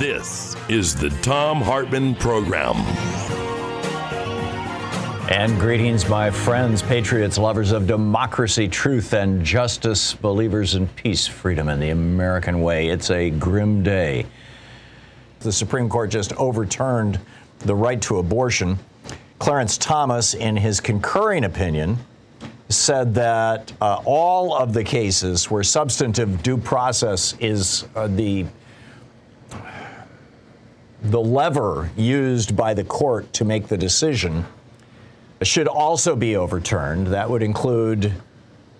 This is the Thom Hartmann Program. And greetings, my friends, patriots, lovers of democracy, truth, and justice, believers in peace, freedom, and the American way. It's a grim day. The Supreme Court just overturned the right to abortion. Clarence Thomas, in his concurring opinion, said that uh, all of the cases where substantive due process is uh, the the lever used by the court to make the decision should also be overturned. That would include,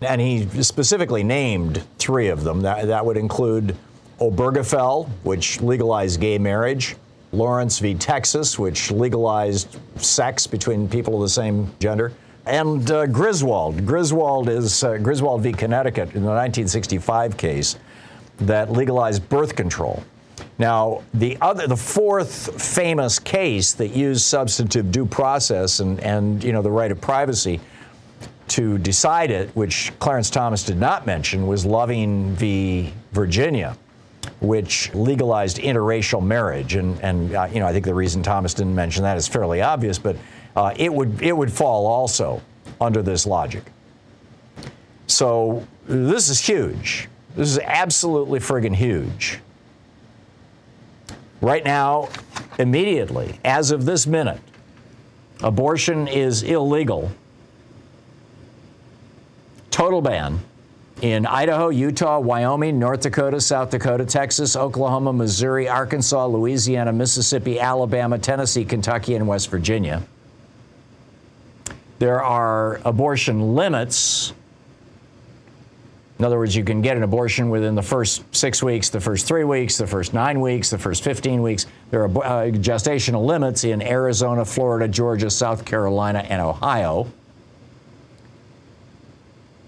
and he specifically named three of them. That, that would include Obergefell, which legalized gay marriage, Lawrence v. Texas, which legalized sex between people of the same gender, and uh, Griswold. Griswold is uh, Griswold v. Connecticut in the 1965 case that legalized birth control. Now, the other, the fourth famous case that used substantive due process and, and you know the right of privacy to decide it, which Clarence Thomas did not mention, was Loving v. Virginia, which legalized interracial marriage. And, and uh, you know, I think the reason Thomas didn't mention that is fairly obvious, but uh, it would it would fall also under this logic. So this is huge. This is absolutely friggin' huge. Right now, immediately, as of this minute, abortion is illegal. Total ban in Idaho, Utah, Wyoming, North Dakota, South Dakota, Texas, Oklahoma, Missouri, Arkansas, Louisiana, Mississippi, Alabama, Tennessee, Kentucky, and West Virginia. There are abortion limits in other words, you can get an abortion within the first six weeks, the first three weeks, the first nine weeks, the first 15 weeks. There are uh, gestational limits in Arizona, Florida, Georgia, South Carolina, and Ohio.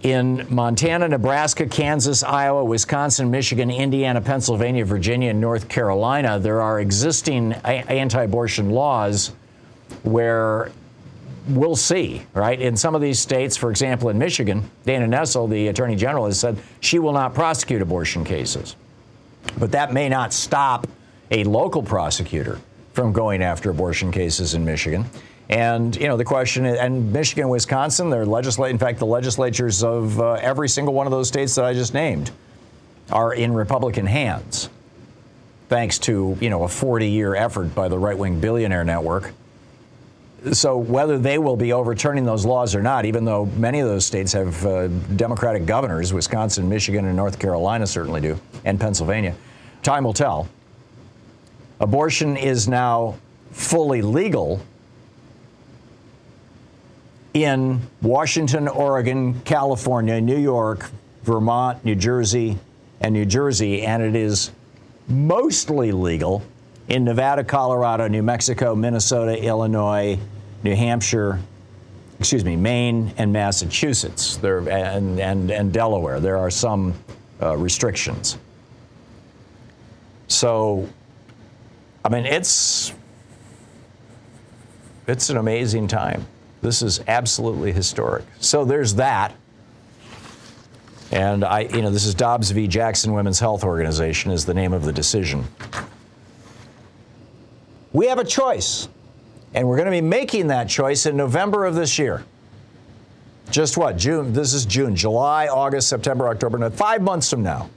In Montana, Nebraska, Kansas, Iowa, Wisconsin, Michigan, Indiana, Pennsylvania, Virginia, and North Carolina, there are existing anti abortion laws where we'll see, right? In some of these states, for example, in Michigan, Dana Nessel, the Attorney General, has said she will not prosecute abortion cases. But that may not stop a local prosecutor from going after abortion cases in Michigan. And you know the question, and Michigan, Wisconsin, their legislate. In fact, the legislatures of uh, every single one of those states that I just named are in Republican hands, thanks to you know a 40-year effort by the right-wing billionaire network so whether they will be overturning those laws or not, even though many of those states have uh, Democratic governors, Wisconsin, Michigan, and North Carolina certainly do, and Pennsylvania, time will tell. Abortion is now fully legal in Washington, Oregon, California, New York, Vermont, New Jersey, and New Jersey, and it is mostly legal in Nevada, Colorado, New Mexico, Minnesota, Illinois, New Hampshire, excuse me, Maine and Massachusetts there, and, and, and Delaware. There are some uh, restrictions. So, I mean, it's it's an amazing time. This is absolutely historic. So there's that. And I, you know, this is Dobbs v. Jackson Women's Health Organization is the name of the decision. We have a choice. And we're going to be making that choice in November of this year. just what? June. This is June, July, August, September, October, November. Five months from now,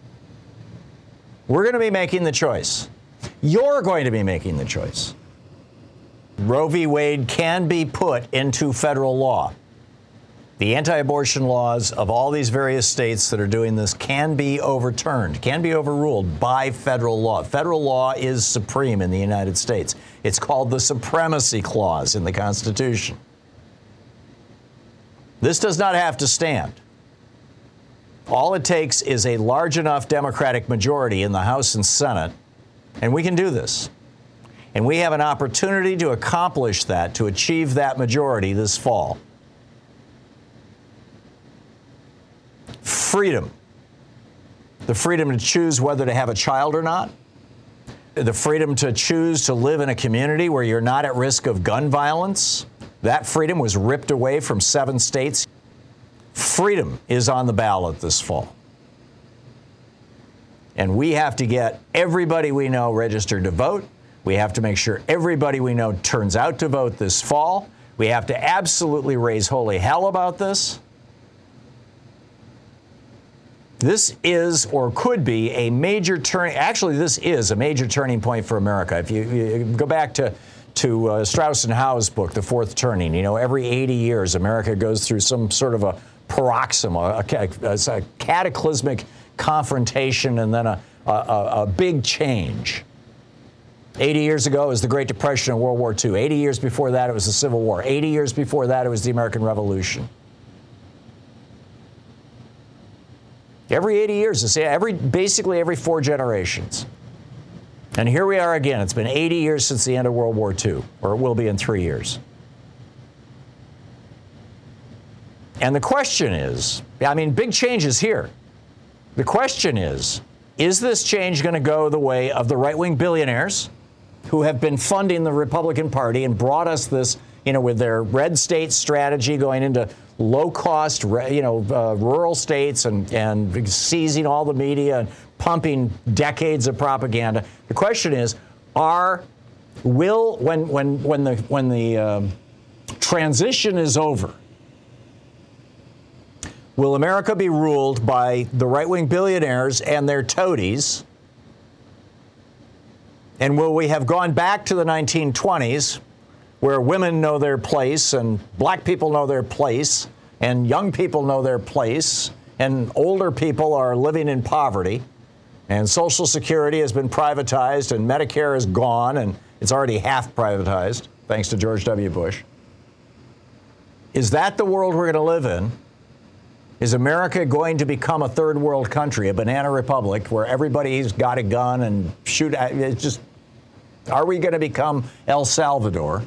we're going to be making the choice. You're going to be making the choice. Roe v. Wade can be put into federal law. The anti abortion laws of all these various states that are doing this can be overturned, can be overruled by federal law. Federal law is supreme in the United States. It's called the Supremacy Clause in the Constitution. This does not have to stand. All it takes is a large enough Democratic majority in the House and Senate, and we can do this. And we have an opportunity to accomplish that, to achieve that majority this fall. freedom the freedom to choose whether to have a child or not, the freedom to choose to live in a community where you're not at risk of gun violence. That freedom was ripped away from seven states. Freedom is on the ballot this fall. And we have to get everybody we know registered to vote. We have to make sure everybody we know turns out to vote this fall. We have to absolutely raise holy hell about this. This is or could be a major turn. Actually, this is a major turning point for America. If you, you go back to to uh, Strauss and Howe's book, The Fourth Turning, you know, every 80 years, America goes through some sort of a paroxysm, a, a, a cataclysmic confrontation, and then a, a big change. 80 years ago, it was the Great Depression and World War II. 80 years before that, it was the Civil War. 80 years before that, it was the American Revolution. Every 80 years, every basically every four generations. And here we are again. It's been 80 years since the end of World War II, or it will be in three years. And the question is I mean, big changes here. The question is is this change going to go the way of the right wing billionaires who have been funding the Republican Party and brought us this, you know, with their red state strategy going into low cost, you know, uh, rural states and, and seizing all the media and pumping decades of propaganda. The question is, are will when when when the when the um, transition is over, will America be ruled by the right-wing billionaires and their toadies? And will we have gone back to the 1920s where women know their place and black people know their place and young people know their place and older people are living in poverty and Social Security has been privatized and Medicare is gone and it's already half privatized thanks to George W. Bush. Is that the world we're going to live in? Is America going to become a third world country, a banana republic where everybody's got a gun and shoot? It's just, are we going to become El Salvador?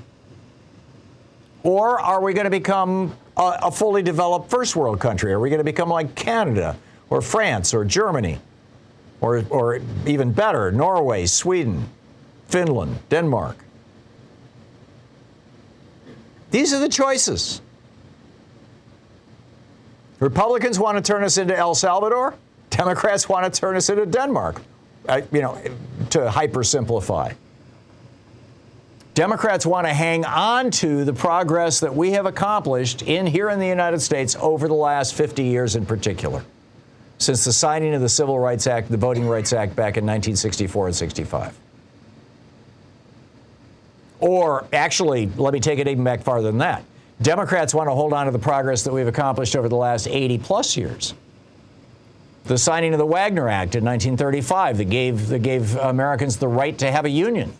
Or are we going to become a, a fully developed first world country? Are we going to become like Canada or France or Germany? Or, or even better, Norway, Sweden, Finland, Denmark? These are the choices. Republicans want to turn us into El Salvador. Democrats want to turn us into Denmark. You know, to hypersimplify. Democrats want to hang on to the progress that we have accomplished in here in the United States over the last 50 years in particular, since the signing of the Civil Rights Act, the Voting Rights Act back in 1964 and 65. Or actually, let me take it even back farther than that. Democrats want to hold on to the progress that we've accomplished over the last 80 plus years. The signing of the Wagner Act in 1935 that gave, that gave Americans the right to have a union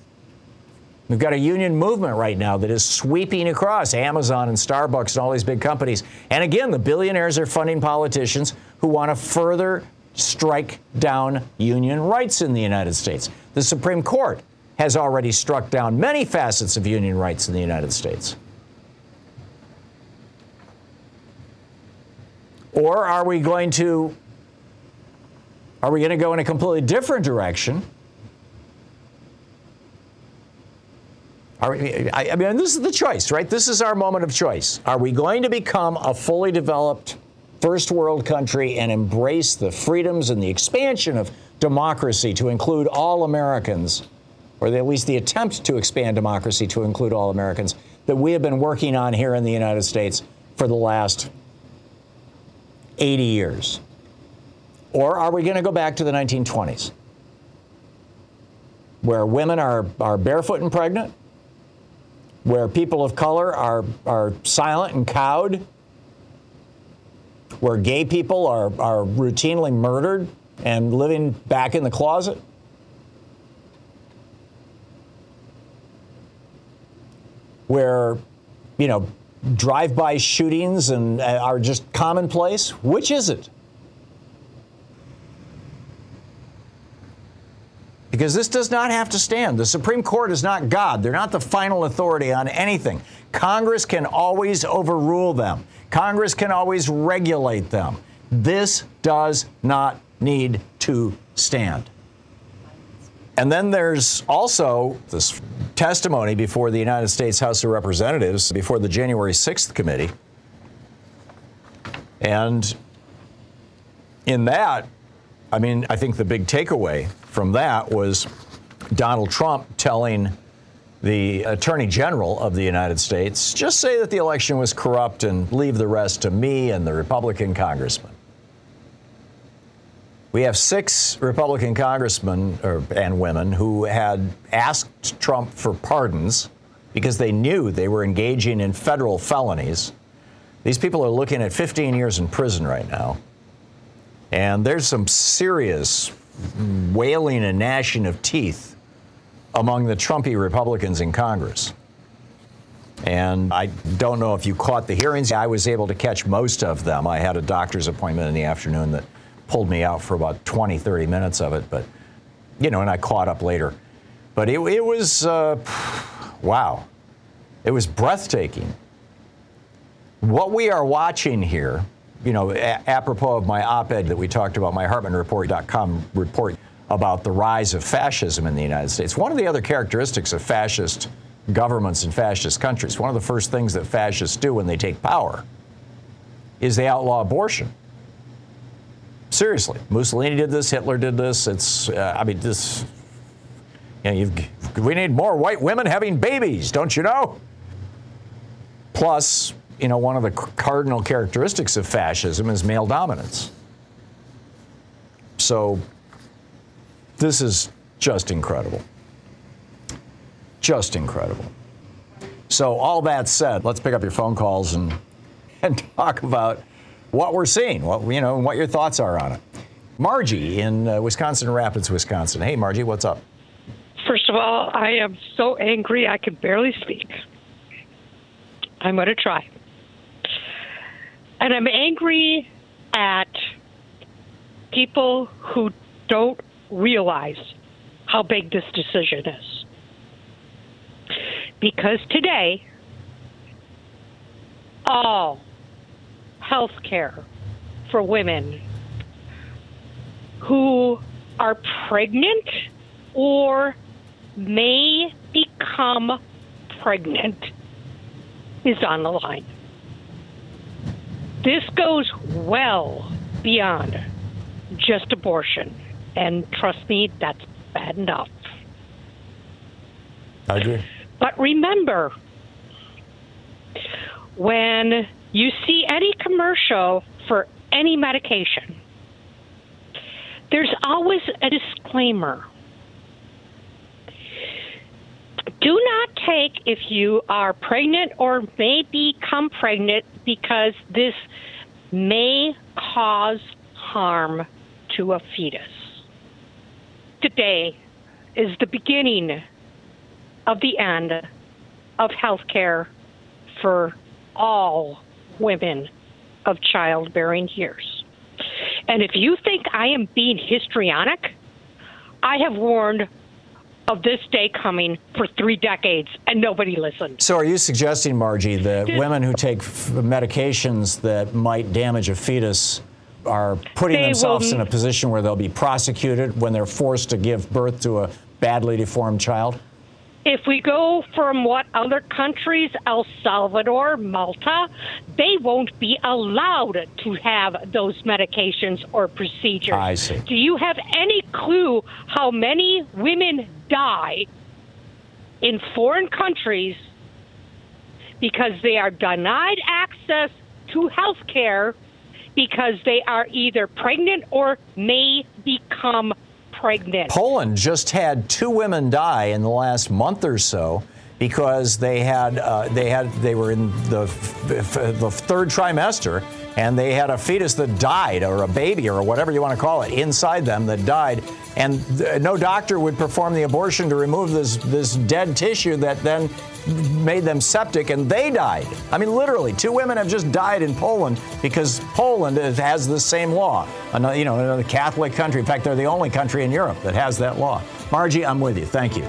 We've got a union movement right now that is sweeping across Amazon and Starbucks and all these big companies. And again, the billionaires are funding politicians who want to further strike down union rights in the United States. The Supreme Court has already struck down many facets of union rights in the United States. Or are we going to are we going to go in a completely different direction? We, I, I mean, this is the choice, right? This is our moment of choice. Are we going to become a fully developed first world country and embrace the freedoms and the expansion of democracy to include all Americans, or at least the attempt to expand democracy to include all Americans, that we have been working on here in the United States for the last 80 years? Or are we going to go back to the 1920s? Where women are, are barefoot and pregnant, where people of color are, are silent and cowed, where gay people are, are routinely murdered and living back in the closet? Where, you know, drive by shootings and uh, are just commonplace? Which is it? Because this does not have to stand. The Supreme Court is not God. They're not the final authority on anything. Congress can always overrule them, Congress can always regulate them. This does not need to stand. And then there's also this testimony before the United States House of Representatives, before the January 6th committee. And in that, I mean, I think the big takeaway from that was Donald Trump telling the Attorney General of the United States just say that the election was corrupt and leave the rest to me and the Republican congressman. We have six Republican congressmen or, and women who had asked Trump for pardons because they knew they were engaging in federal felonies. These people are looking at 15 years in prison right now. And there's some serious wailing and gnashing of teeth among the Trumpy Republicans in Congress. And I don't know if you caught the hearings. I was able to catch most of them. I had a doctor's appointment in the afternoon that pulled me out for about 20, 30 minutes of it, but, you know, and I caught up later. But it, it was, uh, wow, it was breathtaking. What we are watching here, you know, a- apropos of my op ed that we talked about, my HartmannReport.com report about the rise of fascism in the United States. One of the other characteristics of fascist governments in fascist countries, one of the first things that fascists do when they take power is they outlaw abortion. Seriously, Mussolini did this, Hitler did this. It's, uh, I mean, this, you know, we need more white women having babies, don't you know? Plus, you know, one of the cardinal characteristics of fascism is male dominance. So, this is just incredible. Just incredible. So, all that said, let's pick up your phone calls and, and talk about what we're seeing, what, you know, what your thoughts are on it. Margie in uh, Wisconsin Rapids, Wisconsin. Hey, Margie, what's up? First of all, I am so angry I can barely speak. I'm going to try. And I'm angry at people who don't realize how big this decision is. Because today, all health care for women who are pregnant or may become pregnant is on the line. This goes well beyond just abortion. And trust me, that's bad enough. I agree. But remember, when you see any commercial for any medication, there's always a disclaimer. Do not take if you are pregnant or may become pregnant because this may cause harm to a fetus. Today is the beginning of the end of health care for all women of childbearing years. And if you think I am being histrionic, I have warned of this day coming for three decades and nobody listened. So, are you suggesting, Margie, that women who take f- medications that might damage a fetus are putting themselves will- in a position where they'll be prosecuted when they're forced to give birth to a badly deformed child? If we go from what other countries, El Salvador, Malta, they won't be allowed to have those medications or procedures. I see. Do you have any clue how many women die in foreign countries because they are denied access to health care because they are either pregnant or may become pregnant. Poland just had two women die in the last month or so because they had uh, they had they were in the the third trimester and they had a fetus that died or a baby or whatever you want to call it inside them that died and th- no doctor would perform the abortion to remove this this dead tissue that then made them septic and they died. I mean, literally, two women have just died in Poland because Poland has the same law. Another, you know, another Catholic country. In fact, they're the only country in Europe that has that law. Margie, I'm with you. Thank you.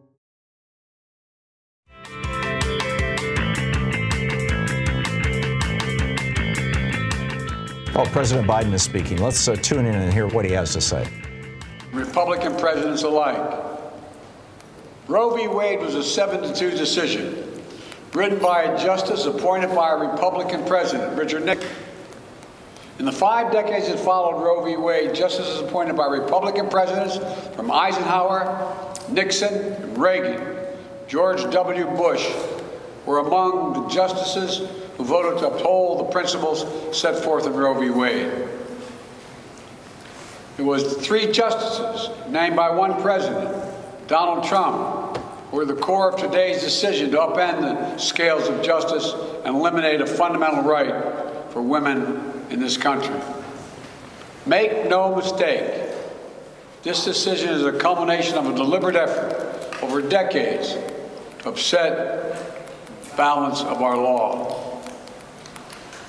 Oh, President Biden is speaking. Let's uh, tune in and hear what he has to say. Republican presidents alike. Roe v. Wade was a 7 to 2 decision, written by a justice appointed by a Republican president, Richard Nixon. In the five decades that followed Roe v. Wade, justices appointed by Republican presidents from Eisenhower, Nixon, and Reagan, George W. Bush, were among the justices who voted to uphold the principles set forth in Roe v. Wade. It was three justices named by one president, Donald Trump, who were the core of today's decision to upend the scales of justice and eliminate a fundamental right for women in this country. Make no mistake, this decision is a culmination of a deliberate effort over decades to upset the balance of our law.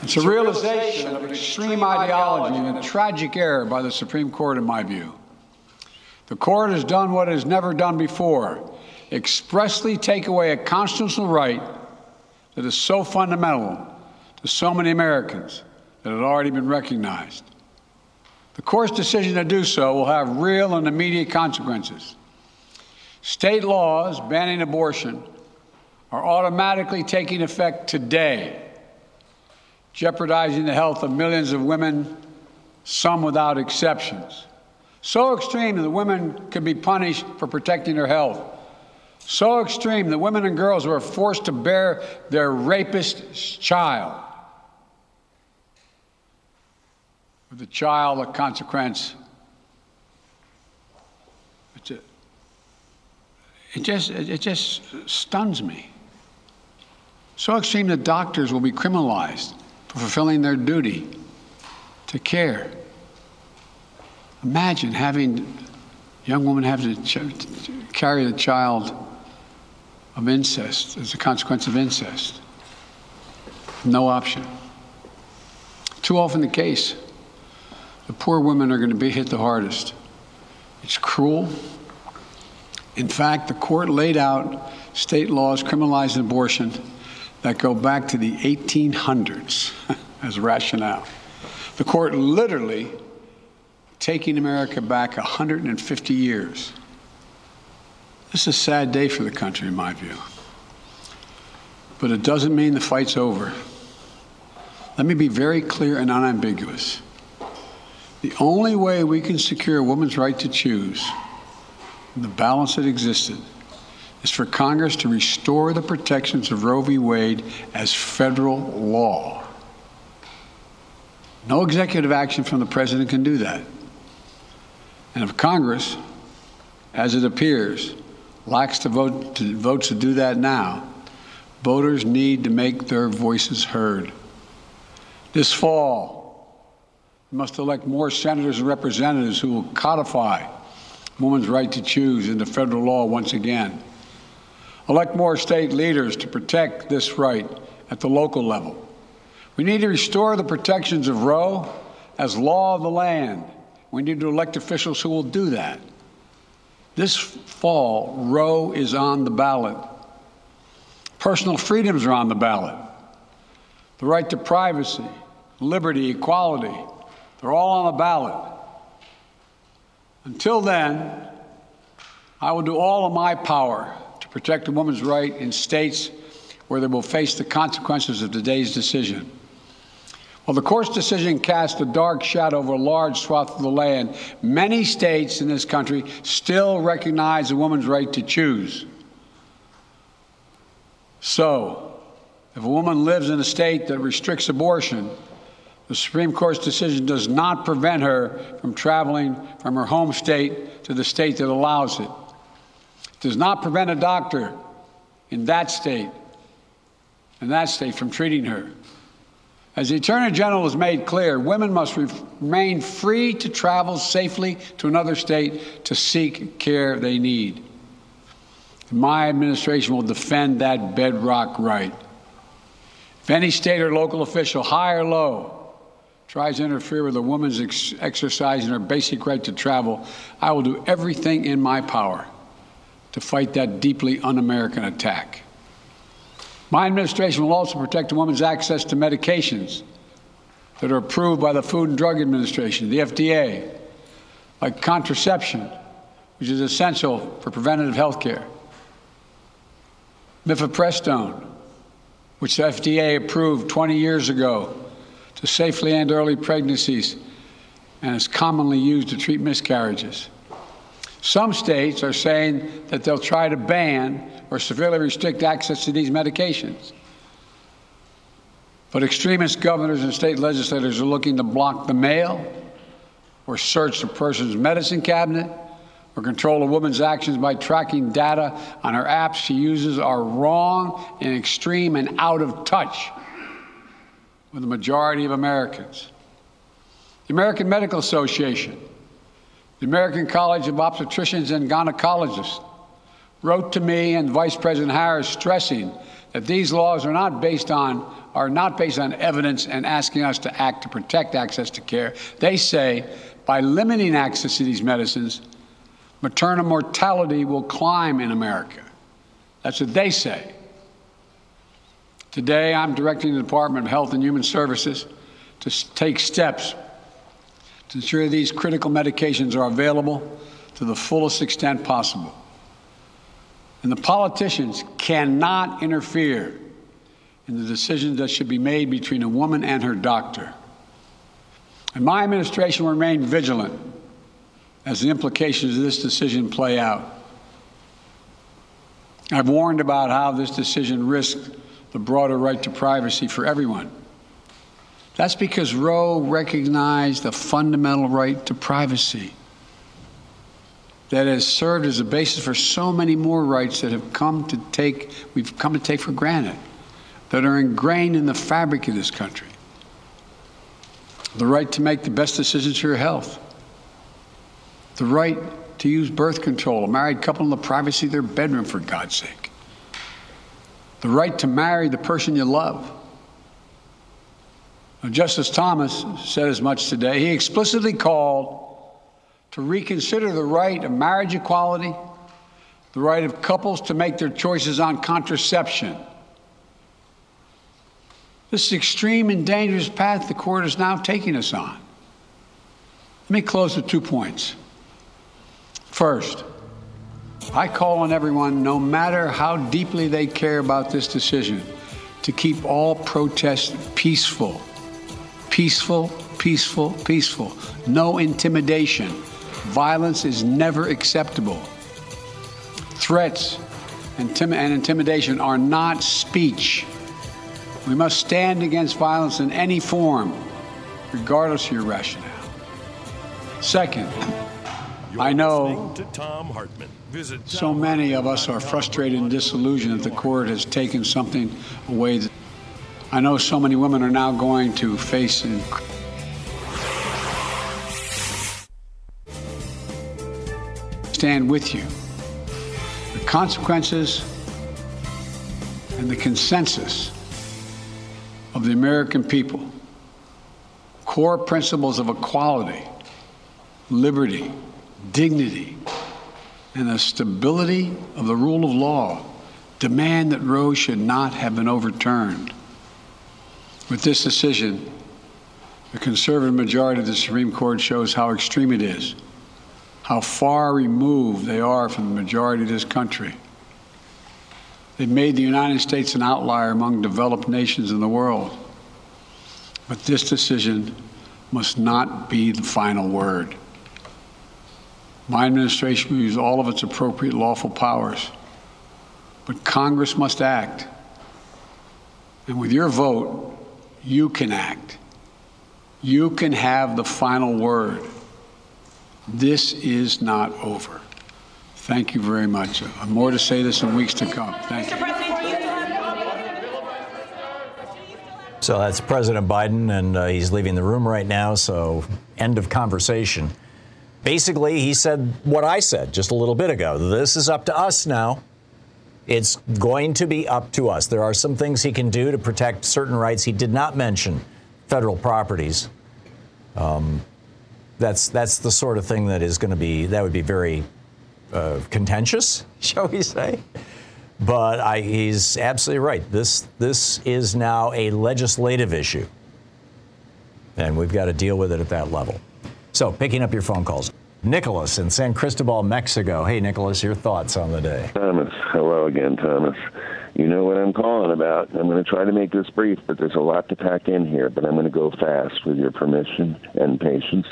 It's a realization of extreme ideology and a tragic error by the Supreme Court, in my view. The court has done what it has never done before expressly take away a constitutional right that is so fundamental to so many Americans that had already been recognized. The court's decision to do so will have real and immediate consequences. State laws banning abortion are automatically taking effect today jeopardizing the health of millions of women, some without exceptions. So extreme that women could be punished for protecting their health. So extreme that women and girls were forced to bear their rapist's child. With the child a consequence. It's a, it just it just stuns me. So extreme that doctors will be criminalized for fulfilling their duty to care. Imagine having a young woman have to ch- carry the child of incest as a consequence of incest. No option. Too often the case. The poor women are going to be hit the hardest. It's cruel. In fact, the court laid out state laws criminalizing abortion that go back to the 1800s as rationale. The court literally taking America back 150 years. This is a sad day for the country, in my view. But it doesn't mean the fight's over. Let me be very clear and unambiguous. The only way we can secure a woman's right to choose, the balance that existed, is for Congress to restore the protections of Roe v. Wade as federal law. No executive action from the president can do that. And if Congress, as it appears, lacks the vote to, votes to do that now, voters need to make their voices heard. This fall, we must elect more senators and representatives who will codify women's right to choose into federal law once again. Elect more state leaders to protect this right at the local level. We need to restore the protections of Roe as law of the land. We need to elect officials who will do that. This fall, Roe is on the ballot. Personal freedoms are on the ballot. The right to privacy, liberty, equality, they're all on the ballot. Until then, I will do all of my power protect a woman's right in states where they will face the consequences of today's decision. While the court's decision cast a dark shadow over a large swath of the land, many states in this country still recognize a woman's right to choose. So, if a woman lives in a state that restricts abortion, the Supreme Court's decision does not prevent her from traveling from her home state to the state that allows it. Does not prevent a doctor in that state, in that state, from treating her. As the Attorney General has made clear, women must remain free to travel safely to another state to seek care they need. My administration will defend that bedrock right. If any state or local official, high or low, tries to interfere with a woman's ex- exercising her basic right to travel, I will do everything in my power to fight that deeply un American attack. My administration will also protect a woman's access to medications that are approved by the Food and Drug Administration, the FDA, like contraception, which is essential for preventative health care, mifepristone, which the FDA approved 20 years ago to safely end early pregnancies and is commonly used to treat miscarriages. Some states are saying that they'll try to ban or severely restrict access to these medications. But extremist governors and state legislators are looking to block the mail or search a person's medicine cabinet or control a woman's actions by tracking data on her apps she uses are wrong and extreme and out of touch with the majority of Americans. The American Medical Association, the American College of Obstetricians and Gynecologists wrote to me and Vice President Harris stressing that these laws are not based on are not based on evidence and asking us to act to protect access to care. They say by limiting access to these medicines, maternal mortality will climb in America. That's what they say. Today, I'm directing the Department of Health and Human Services to take steps to ensure these critical medications are available to the fullest extent possible. And the politicians cannot interfere in the decisions that should be made between a woman and her doctor. And my administration will remain vigilant as the implications of this decision play out. I've warned about how this decision risks the broader right to privacy for everyone. That's because Roe recognized the fundamental right to privacy that has served as a basis for so many more rights that have come to take we've come to take for granted that are ingrained in the fabric of this country. The right to make the best decisions for your health. The right to use birth control, a married couple in the privacy of their bedroom, for God's sake the right to marry the person you love. Justice Thomas said as much today. He explicitly called to reconsider the right of marriage equality, the right of couples to make their choices on contraception. This is extreme and dangerous path the court is now taking us on. Let me close with two points. First, I call on everyone, no matter how deeply they care about this decision, to keep all protests peaceful. Peaceful, peaceful, peaceful. No intimidation. Violence is never acceptable. Threats and, and intimidation are not speech. We must stand against violence in any form. regardless of your rationale. Second, I know To Thom Hartmann. Visit so many of us are frustrated and disillusioned that the court has taken something away. That I know so many women are now going to face in stand with you. The consequences and the consensus of the American people, core principles of equality, liberty, dignity, and the stability of the rule of law demand that Roe should not have been overturned. With this decision, the conservative majority of the Supreme Court shows how extreme it is, how far removed they are from the majority of this country. They've made the United States an outlier among developed nations in the world. But this decision must not be the final word. My administration will use all of its appropriate lawful powers, but Congress must act. And with your vote, you can act. You can have the final word. This is not over. Thank you very much. Uh, More to say this in weeks to come. Thank you. So that's President Biden, and uh, he's leaving the room right now. So, end of conversation. Basically, he said what I said just a little bit ago. This is up to us now. It's going to be up to us. There are some things he can do to protect certain rights. He did not mention federal properties. Um, that's that's the sort of thing that is going to be that would be very uh, contentious, shall we say? But I, he's absolutely right. This this is now a legislative issue, and we've got to deal with it at that level. So, picking up your phone calls, Nicholas in San Cristobal, Mexico. Hey, Nicholas, your thoughts on the day? Thomas, hello again, Thomas. You know what I'm calling about. I'm going to try to make this brief, but there's a lot to pack in here, but I'm going to go fast with your permission and patience.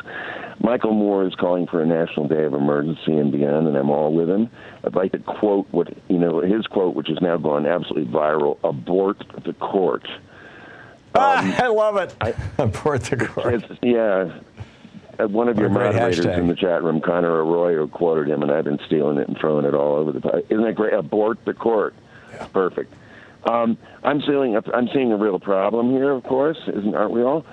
Michael Moore is calling for a national day of emergency and beyond, and I'm all with him. I'd like to quote what, you know, his quote, which has now gone absolutely viral abort the court. ah, I love it. abort the court. Yeah. Uh, One of your moderators hashtag. in the chat room, Connor Arroyo, quoted him, and I've been stealing it and throwing it all over the place. Isn't that great? Abort the court. Perfect. Um, I'm seeing a, I'm seeing a real problem here, of course, isn't aren't we all?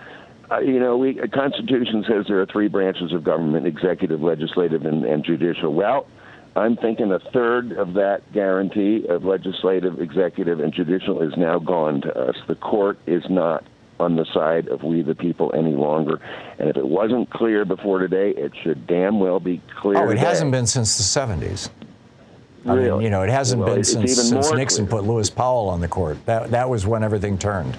Uh, you know, we a Constitution says there are three branches of government: executive, legislative, and, and judicial. Well, I'm thinking a third of that guarantee of legislative, executive, and judicial is now gone to us. The court is not on the side of we the people any longer. And if it wasn't clear before today, it should damn well be clear. Oh, it today. hasn't been since the 70s. I mean, Really? you know, it hasn't Well, been since, since Nixon clear. put Lewis Powell on the court. That that was when everything turned.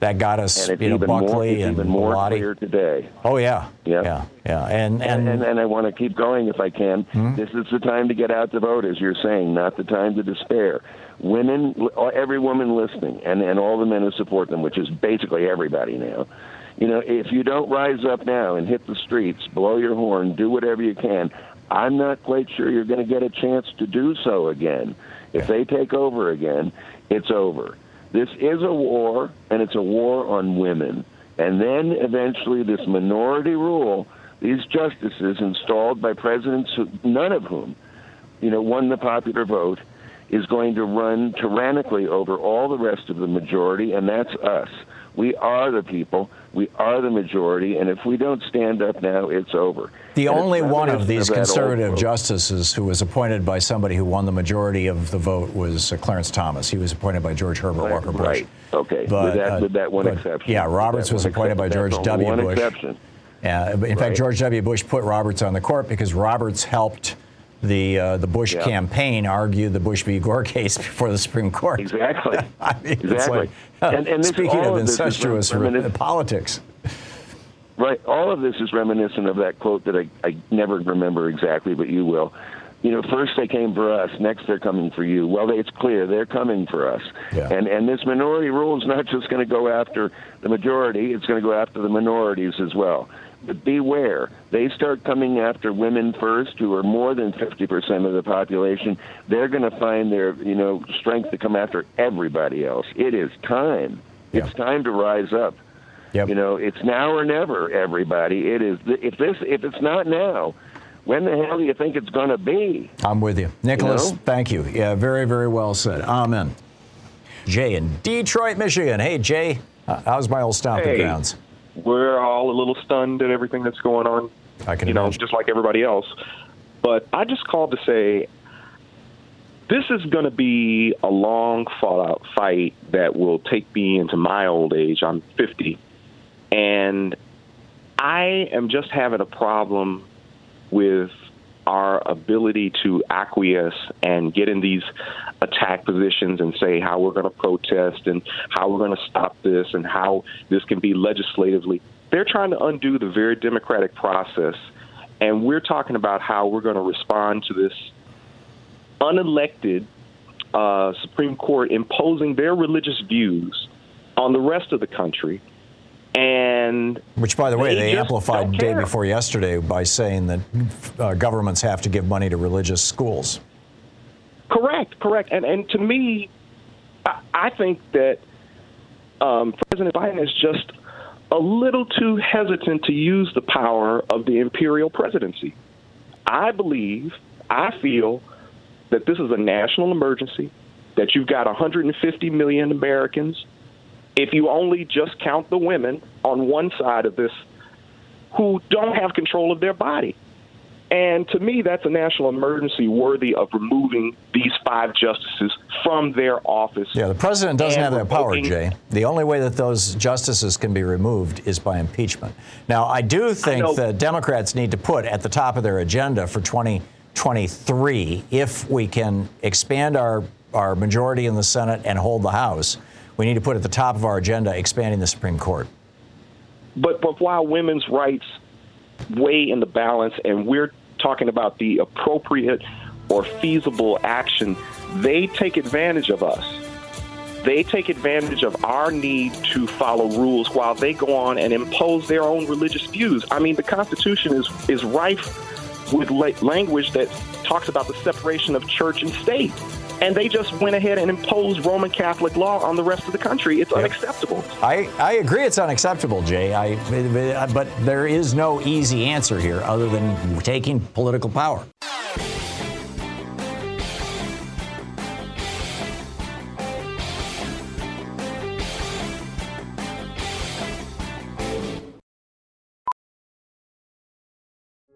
That got us, you know, even more, Buckley and even more Bellotti. clear today. Oh yeah, Yeah. yeah, yeah. And And, and, and, and I want to keep going if I can. Hmm? This is the time to get out to vote, as you're saying, not the time to despair. Women, every woman listening, and, and all the men who support them, which is basically everybody now. You know, if you don't rise up now and hit the streets, blow your horn, do whatever you can, I'm not quite sure you're going to get a chance to do so again. If they take over again, it's over. This is a war, and it's a war on women. And then eventually, this minority rule, these justices installed by presidents, who, none of whom, you know, won the popular vote, is going to run tyrannically over all the rest of the majority, and that's us. We are the people. We are the majority, and if we don't stand up now, it's over. the And only one of these old conservative justices who was appointed by somebody who won the majority of the vote was uh, Clarence Thomas. He was appointed by George Herbert Right, Walker Bush. right. Okay, But, with that- uh, with that one but, exception. Yeah, Roberts was appointed by. George W. one Bush. exception. Uh, in Right. fact, George W. Bush put Roberts on the court because Roberts helped the uh, the Bush Yeah. campaign argued the Bush v. Gore case before the Supreme Court. Exactly. I mean, Exactly. like, uh, And- and this- speaking of of incestuous reminis- re- politics. Right. All of this is reminiscent of that quote that I, I never remember exactly, but you will. You know, first they came for us, next they're coming for you. Well, it's clear they're coming for us. Yeah. And and this minority rule is not just going to go after the majority; it's going to go after the minorities as well. But beware, they start coming after women first, who are more than 50% of the population. They're going to find their, you know, strength to come after everybody else. It is time. It's time to rise up. Yep. You know, it's now or never. Everybody, it is. If this, if it's not now, when the hell do you think it's going to be? I'm with you, Nicholas. You know? Thank you. Yeah, very, very well said. Amen. Jay in Detroit, Michigan. Hey, Jay, how's my old stomping Hey. grounds? We're all a little stunned at everything that's going on. I can you know, just like everybody else. But I just called to say this is going to be a long fought out fight that will take me into my old age. I'm 50. And I am just having a problem with our ability to acquiesce and get in these attack positions and say how we're going to protest and how we're going to stop this and how this can be legislatively. They're trying to undo the very democratic process. And we're talking about how we're going to respond to this unelected uh, Supreme Court imposing their religious views on the rest of the country. And Which, by the way, They they, amplified day before yesterday by saying that uh, governments have to give money to religious schools. Correct, correct. And and to me, I, I think that um, President Biden is just a little too hesitant to use the power of the imperial presidency. I believe, I feel that this is a national emergency, that you've got 150 million Americans. If you only just count the women on one side of this who don't have control of their body. And to me, that's a national emergency worthy of removing these five justices from their office. Yeah, the president doesn't have that power, Jay. The only way that those justices can be removed is by impeachment. Now, I do think the Democrats need to put at the top of their agenda for 2023, if we can expand our, our majority in the Senate and hold the House, we need to put at the top of our agenda expanding the Supreme Court. But but while women's rights weigh in the balance, and we're talking about the appropriate or feasible action, they take advantage of us. They take advantage of our need to follow rules while they go on and impose their own religious views. I mean, the Constitution is is rife with la- language that talks about the separation of church and state. And they just went ahead and imposed Roman Catholic law on the rest of the country. It's unacceptable. I, I agree it's unacceptable, Jay. I, but there is no easy answer here other than taking political power.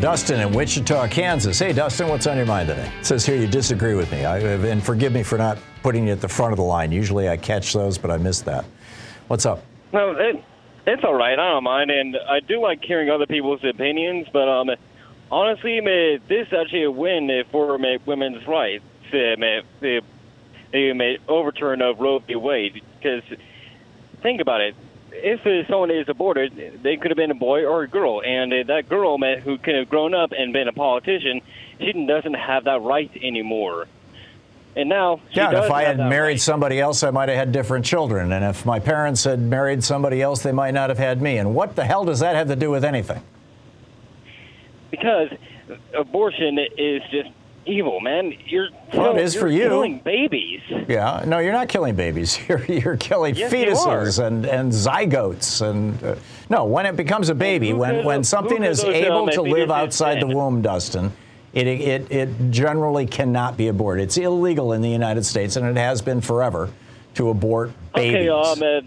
Dustin in Wichita, Kansas. Hey, Dustin, what's on your mind today? It says here you disagree with me. I, and forgive me for not putting you at the front of the line. Usually I catch those, but I missed that. What's up? No, it, it's all right. I don't mind, and I do like hearing other people's opinions. But um, honestly, man, this is actually a win for man, women's rights. Uh, man, the the man, overturn of Roe v. Wade. Because think about it. If someone is aborted, they could have been a boy or a girl, and uh, that girl, who could have grown up and been a politician, she doesn't have that right anymore. And now, she Yeah, and if I had married right. somebody else, I might have had different children. And if my parents had married somebody else, they might not have had me. And what the hell does that have to do with anything? because abortion is just evil, man. You're Well, it is for you. killing babies. Yeah, no, you're not killing babies. You're, you're killing Yes, fetuses are. and, and zygotes. And uh, no, when it becomes a baby, who when, when something is able um, to live outside the womb, Dustin, it, it, it generally cannot be aborted. It's illegal in the United States, and it has been forever to abort babies. Okay, uh,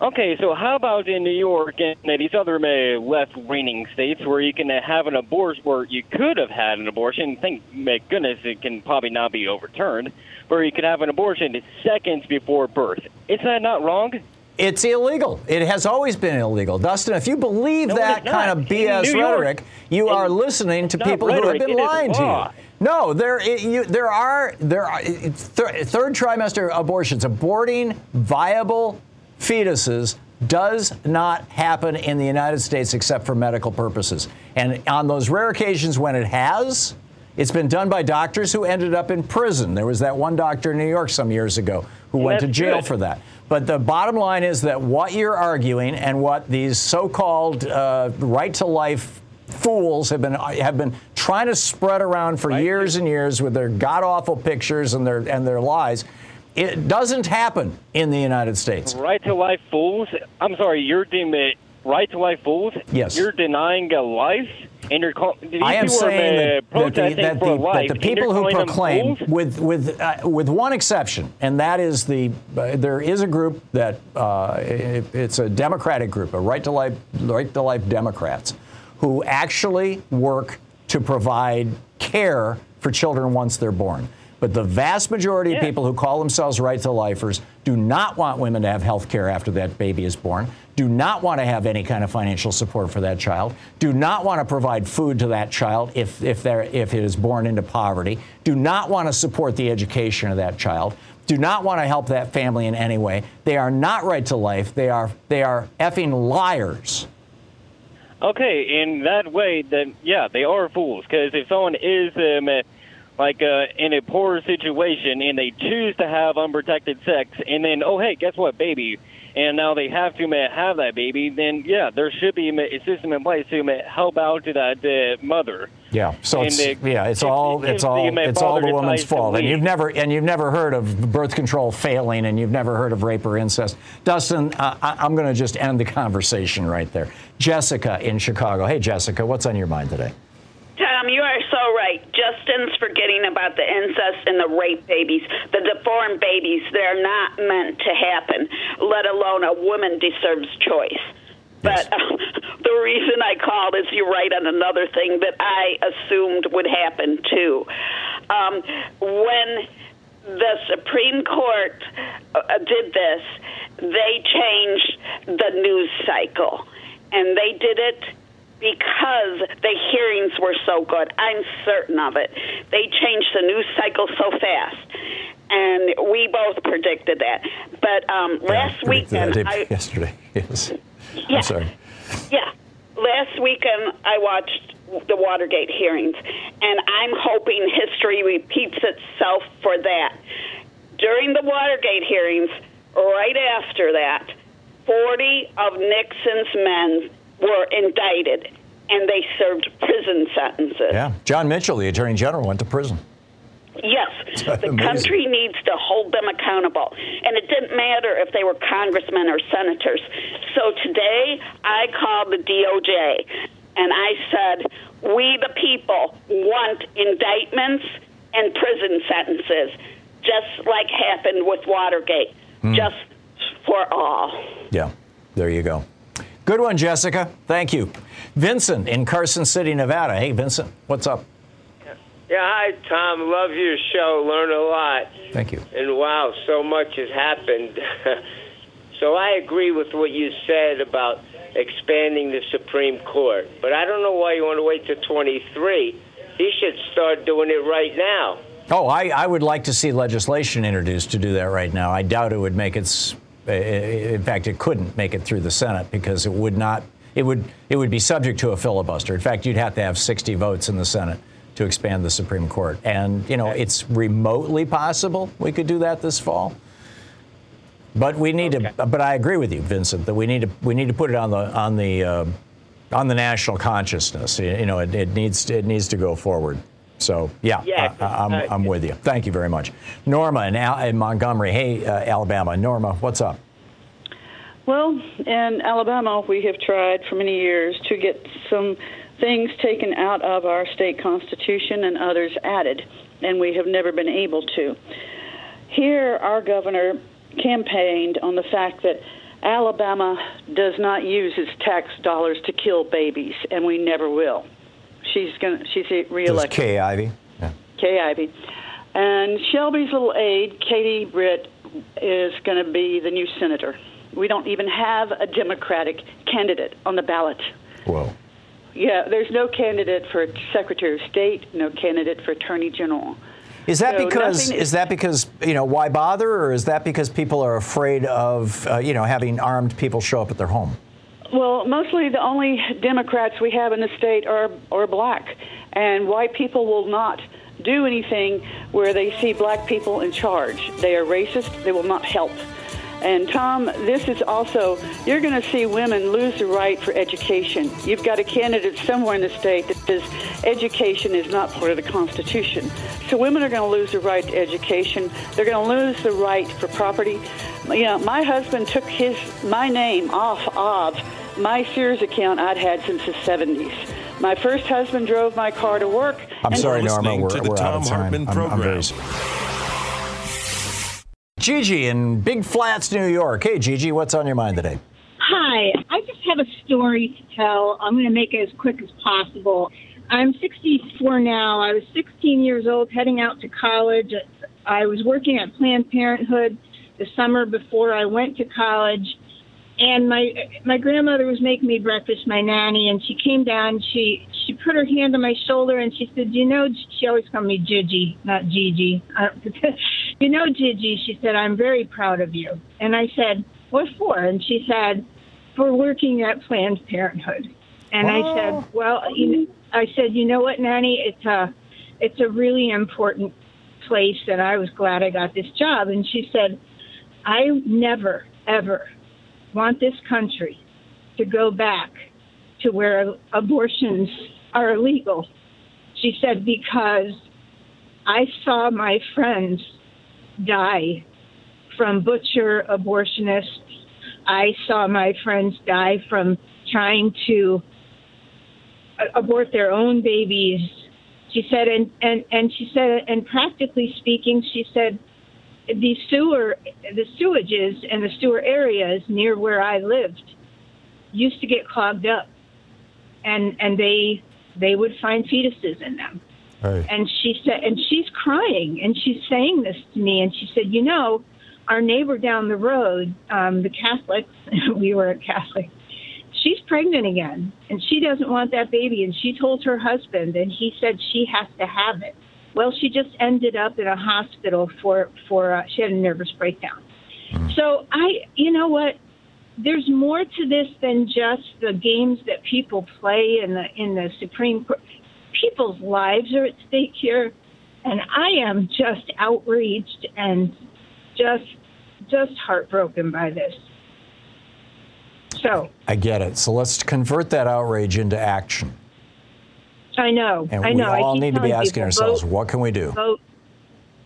Okay, so how about in New York and these other uh, left-leaning states where you can have an abortion, where you could have had an abortion? Thank my goodness, it can probably not be overturned. Where you could have an abortion seconds before birth. Is that not wrong? It's illegal. It has always been illegal. Dustin, if you believe No, that kind of BS York, rhetoric, you are listening to people who have been lying to you. No, there, it, you, there are there are th- third trimester abortions, aborting viable fetuses does not happen in the United States except for medical purposes. And on those rare occasions when it has, it's been done by doctors who ended up in prison. There was that one doctor in New York some years ago who went to jail good. for that. But the bottom line is that what you're arguing and what these so-called uh, right to life fools have been have been trying to spread around for years and years with their god awful pictures and their and their lies, it doesn't happen in the United States. Right to life fools. I'm sorry, you're denying right to life fools. Yes. You're denying a life, and you're call- I am saying uh, that, that, the, that, for the, life, that the people who proclaim, with with uh, with one exception, and that is the uh, there is a group that uh, it, it's a Democratic group, a right to life right to life Democrats, who actually work to provide care for children once they're born. But the vast majority of people who call themselves right to lifers do not want women to have health care after that baby is born, do not want to have any kind of financial support for that child, do not want to provide food to that child if, if, they're, if it is born into poverty, do not want to support the education of that child, do not want to help that family in any way. They are not right to life. They are, they are effing liars. Okay, in that way, then yeah, they are fools. Because if someone is um, like uh, in a poor situation and they choose to have unprotected sex, and then oh hey, guess what, baby, and now they have to have that baby, then yeah, there should be a system in place to help out to that uh, mother. Yeah. So And it's it yeah, it's all it it's all the, it's all the woman's fault. And you've never and you've never heard of birth control failing, and you've never heard of rape or incest. Dustin, uh, I, I'm going to just end the conversation right there. Jessica in Chicago. Hey, Jessica, what's on your mind today? Thom, you are so right. Justin's forgetting about the incest and the rape babies, the deformed babies. They're not meant to happen, let alone a woman deserves choice. But uh, the reason I called is you're right on another thing that I assumed would happen too. Um, when the Supreme Court uh, did this, they changed the news cycle. And they did it because the hearings were so good. I'm certain of it. They changed the news cycle so fast. And we both predicted that. But um, last Predicted weekend, I, yesterday. Yes. Yeah. I'm sorry. yeah. Last weekend, I watched the Watergate hearings, and I'm hoping history repeats itself for that. During the Watergate hearings, right after that, 40 of Nixon's men were indicted, and they served prison sentences. Yeah. John Mitchell, the Attorney General, went to prison. Yes, the country needs to hold them accountable. And it didn't matter if they were congressmen or senators. So today I called the DOJ and I said, We the people want indictments and prison sentences, just like happened with Watergate, Hmm. just for all. Yeah. There you go. Good one, Jessica. Thank you. Vincent in Carson City, Nevada. Hey, Vincent, what's up? Yeah, hi, Thom. Love your show. Learn a lot. Thank you. And wow, so much has happened. so I agree with what you said about expanding the Supreme Court. But I don't know why you want to wait till 23. He should start doing it right now. Oh, I, I would like to see legislation introduced to do that right now. I doubt it would make its. In fact, it couldn't make it through the Senate because it would not. It would. It would be subject to a filibuster. In fact, you'd have to have 60 votes in the Senate to expand the Supreme Court. And you know, it's remotely possible we could do that this fall. But we need to. But I agree with you, Vincent, that we need to. We need to put it on the on the uh, on the national consciousness. You you know, it, it needs it needs to go forward. So yeah, Yeah, I, I'm, uh, I'm with you. Thank you very much, Norma in, Al- in Montgomery. Hey, uh, Alabama, Norma, what's up? Well, in Alabama, we have tried for many years to get some things taken out of our state constitution and others added, and we have never been able to. Here, our governor campaigned on the fact that Alabama does not use its tax dollars to kill babies, and we never will. She's going. She's This is reelected. Kay Ivey. Yeah. Kay Ivey. And Shelby's little aide, Katie Britt, is going to be the new senator. We don't even have a Democratic candidate on the ballot. Whoa. Yeah, there's no candidate for Secretary of State, no candidate for Attorney General. Is that So because is that because you know why bother, or is that because people are afraid of uh, you know having armed people show up at their home? Well, mostly the only Democrats we have in the state are are black, and white people will not do anything where they see black people in charge. They are racist. They will not help. And Thom, this is also you're going to see women lose the right for education. You've got a candidate somewhere in the state that says education is not part of the Constitution. So women are going to lose the right to education. They're going to lose the right for property. You know, my husband took his my name off of my Sears account I'd had since the 70s. My first husband drove my car to work. I'm and- sorry, Norma, listening we're, to the we're out of time. Hartmann I'm- I'm very program. sorry. Gigi in Big Flats, New York. Hey, Gigi, what's on your mind today? Hi, I just have a story to tell. I'm going to make it as quick as possible. I'm 64 now. I was 16 years old heading out to college. I was working at Planned Parenthood the summer before I went to college. And my my grandmother was making me breakfast, my nanny, and she came down. She she put her hand on my shoulder and she said, "You know," she always called me Gigi, not Gigi. You know, Gigi. She said, "I'm very proud of you." And I said, "What for?" And she said, "For working at Planned Parenthood." And I said, oh. "Well, you know, I said, you know what, Nanny? It's a it's a really important place, and I was glad I got this job." And she said, "I never ever want this country to go back to where abortions are illegal." She said, "Because I saw my friends die from butcher abortionists. I saw my friends die from trying to uh, abort their own babies. She said, and, and, and she said, and practically speaking, she said, the sewer, the sewages and the sewer areas near where I lived used to get clogged up, and and they they would find fetuses in them. Right. And she said, and she's crying, and she's saying this to me, and she said, you know, our neighbor down the road, um, the Catholics, we were a Catholic, she's pregnant again, and she doesn't want that baby, and she told her husband, and he said she has to have it. Well, she just ended up in a hospital for for uh, she had a nervous breakdown. So I, you know what? There's more to this than just the games that people play in the in the Supreme Court. People's lives are at stake here, and I am just outraged and just just heartbroken by this. So I get it. So let's convert that outrage into action. I know, And I we know. I all need to be asking people, ourselves, vote, what can we do? Vote,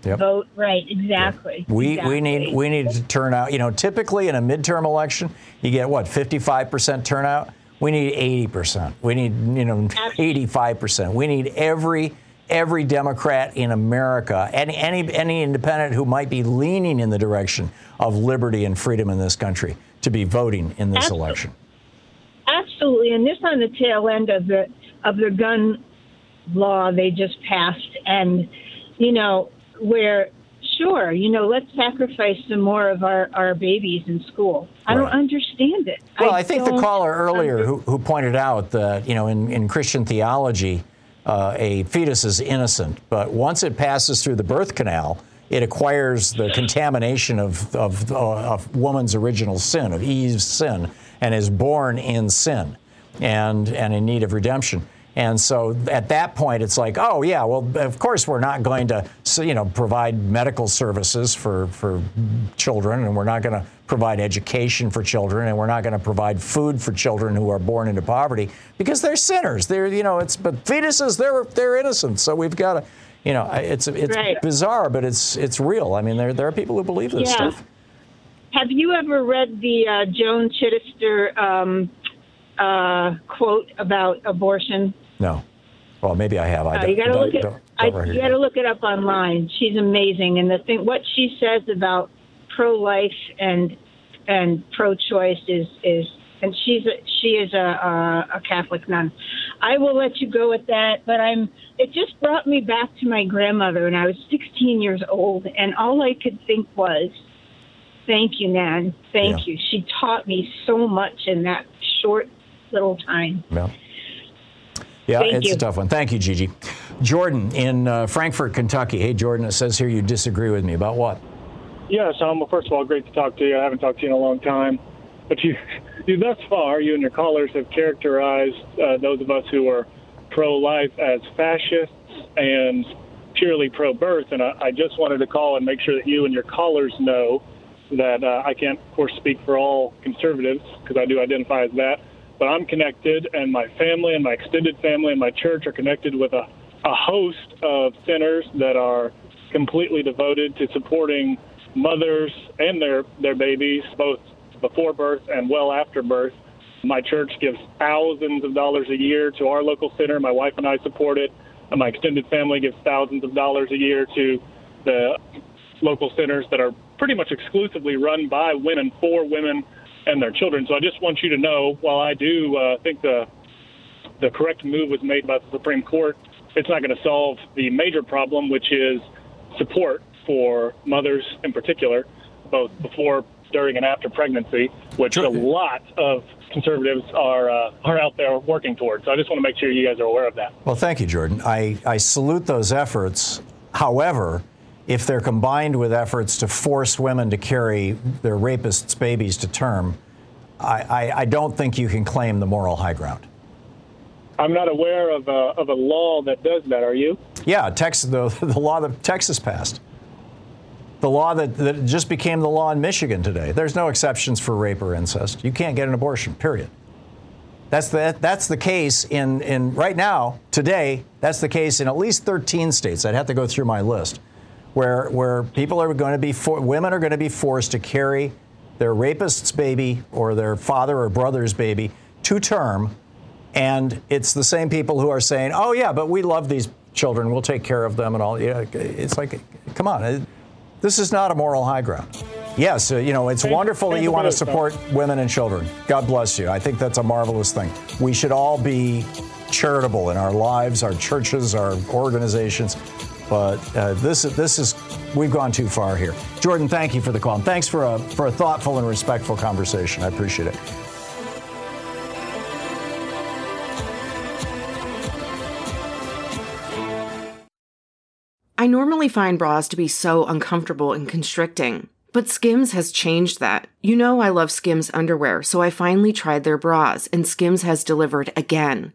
Yep. vote, right? Exactly. We, exactly. we need we need to turn out. You know, typically in a midterm election, you get what 55 percent turnout. We need 80 percent. We need you know 85 percent. We need every every Democrat in America, any any any independent who might be leaning in the direction of liberty and freedom in this country, to be voting in this Absolutely. election. Absolutely, and this on the tail end of the of the gun law they just passed, and you know where sure you know let's sacrifice some more of our our babies in school. I don't understand it. Well, I, think the caller earlier who, who pointed out that, you know, in, in Christian theology, uh, a fetus is innocent, but once it passes through the birth canal, it acquires the contamination of, of, uh, of woman's original sin, of Eve's sin, and is born in sin and, and in need of redemption. And so at that point, it's like, oh yeah, well, of course we're not going to, you know, provide medical services for for children, and we're not going to provide education for children, and we're not going to provide food for children who are born into poverty because they're sinners. They're, you know, it's but fetuses, they're they're innocent. So we've got to, you know, it's it's Right. bizarre, but it's it's real. I mean, there there are people who believe this Yeah. stuff. Have you ever read the uh, Joan Chittister um, uh, quote about abortion? No, well, maybe I have. I Uh, don't, you got to look it. don't- don't you got to look it up online. She's amazing, and the thing what she says about pro-life and and pro-choice is is and she's a, she is a, a a Catholic nun. I will let you go with that, but I'm. It just brought me back to my grandmother, and I was 16 years old, and all I could think was, "Thank you, Nan. Thank Yeah. you." She taught me so much in that short little time. Yeah. Yeah, Thank it's you. a tough one. Thank you, Gigi. Jordan in uh, Frankfort, Kentucky. Hey, Jordan, it says here you disagree with me about what? Yeah, Thom. Well, first of all, great to talk to you. I haven't talked to you in a long time, but you, you thus far, you and your callers have characterized uh, those of us who are pro-life as fascists and purely pro-birth. And I, I just wanted to call and make sure that you and your callers know that uh, I can't, of course, speak for all conservatives because I do identify as that. But I'm connected, and my family and my extended family and my church are connected with a, a host of centers that are completely devoted to supporting mothers and their, their babies, both before birth and well after birth. My church gives thousands of dollars a year to our local center. My wife and I support it. And my extended family gives thousands of dollars a year to the local centers that are pretty much exclusively run by women for women and their children. So I just want you to know, while I do uh, think the the correct move was made by the Supreme Court, it's not going to solve the major problem, which is support for mothers in particular, both before, during, and after pregnancy, which a lot of conservatives are uh, are out there working towards. So I just want to make sure you guys are aware of that. Well, thank you, Jordan. I, I salute those efforts. However, if they're combined with efforts to force women to carry their rapists' babies to term, I, I, I don't think you can claim the moral high ground. I'm not aware of a, of a law that does that. Are you? Yeah, Texas, the, the law that Texas passed. The law that, that just became the law in Michigan today. There's no exceptions for rape or incest. You can't get an abortion, period. That's the, that's the case in, in right now, today, that's the case in at least 13 states. I'd have to go through my list where, where people are going to be, for, women are going to be forced to carry their rapist's baby or their father or brother's baby to term. And it's the same people who are saying, oh, yeah, but we love these children. We'll take care of them and all. Yeah, it's like, come on. This is not a moral high ground. Yes, uh, you know, it's wonderful that you want to support women and children. God bless you. I think that's a marvelous thing. We should all be charitable in our lives, our churches, our organizations. But uh, this, this is, we've gone too far here. Jordan, thank you for the call. And thanks for a, for a thoughtful and respectful conversation. I appreciate it. I normally find bras to be so uncomfortable and constricting, but Skims has changed that. You know I love Skims underwear, so I finally tried their bras, and Skims has delivered again.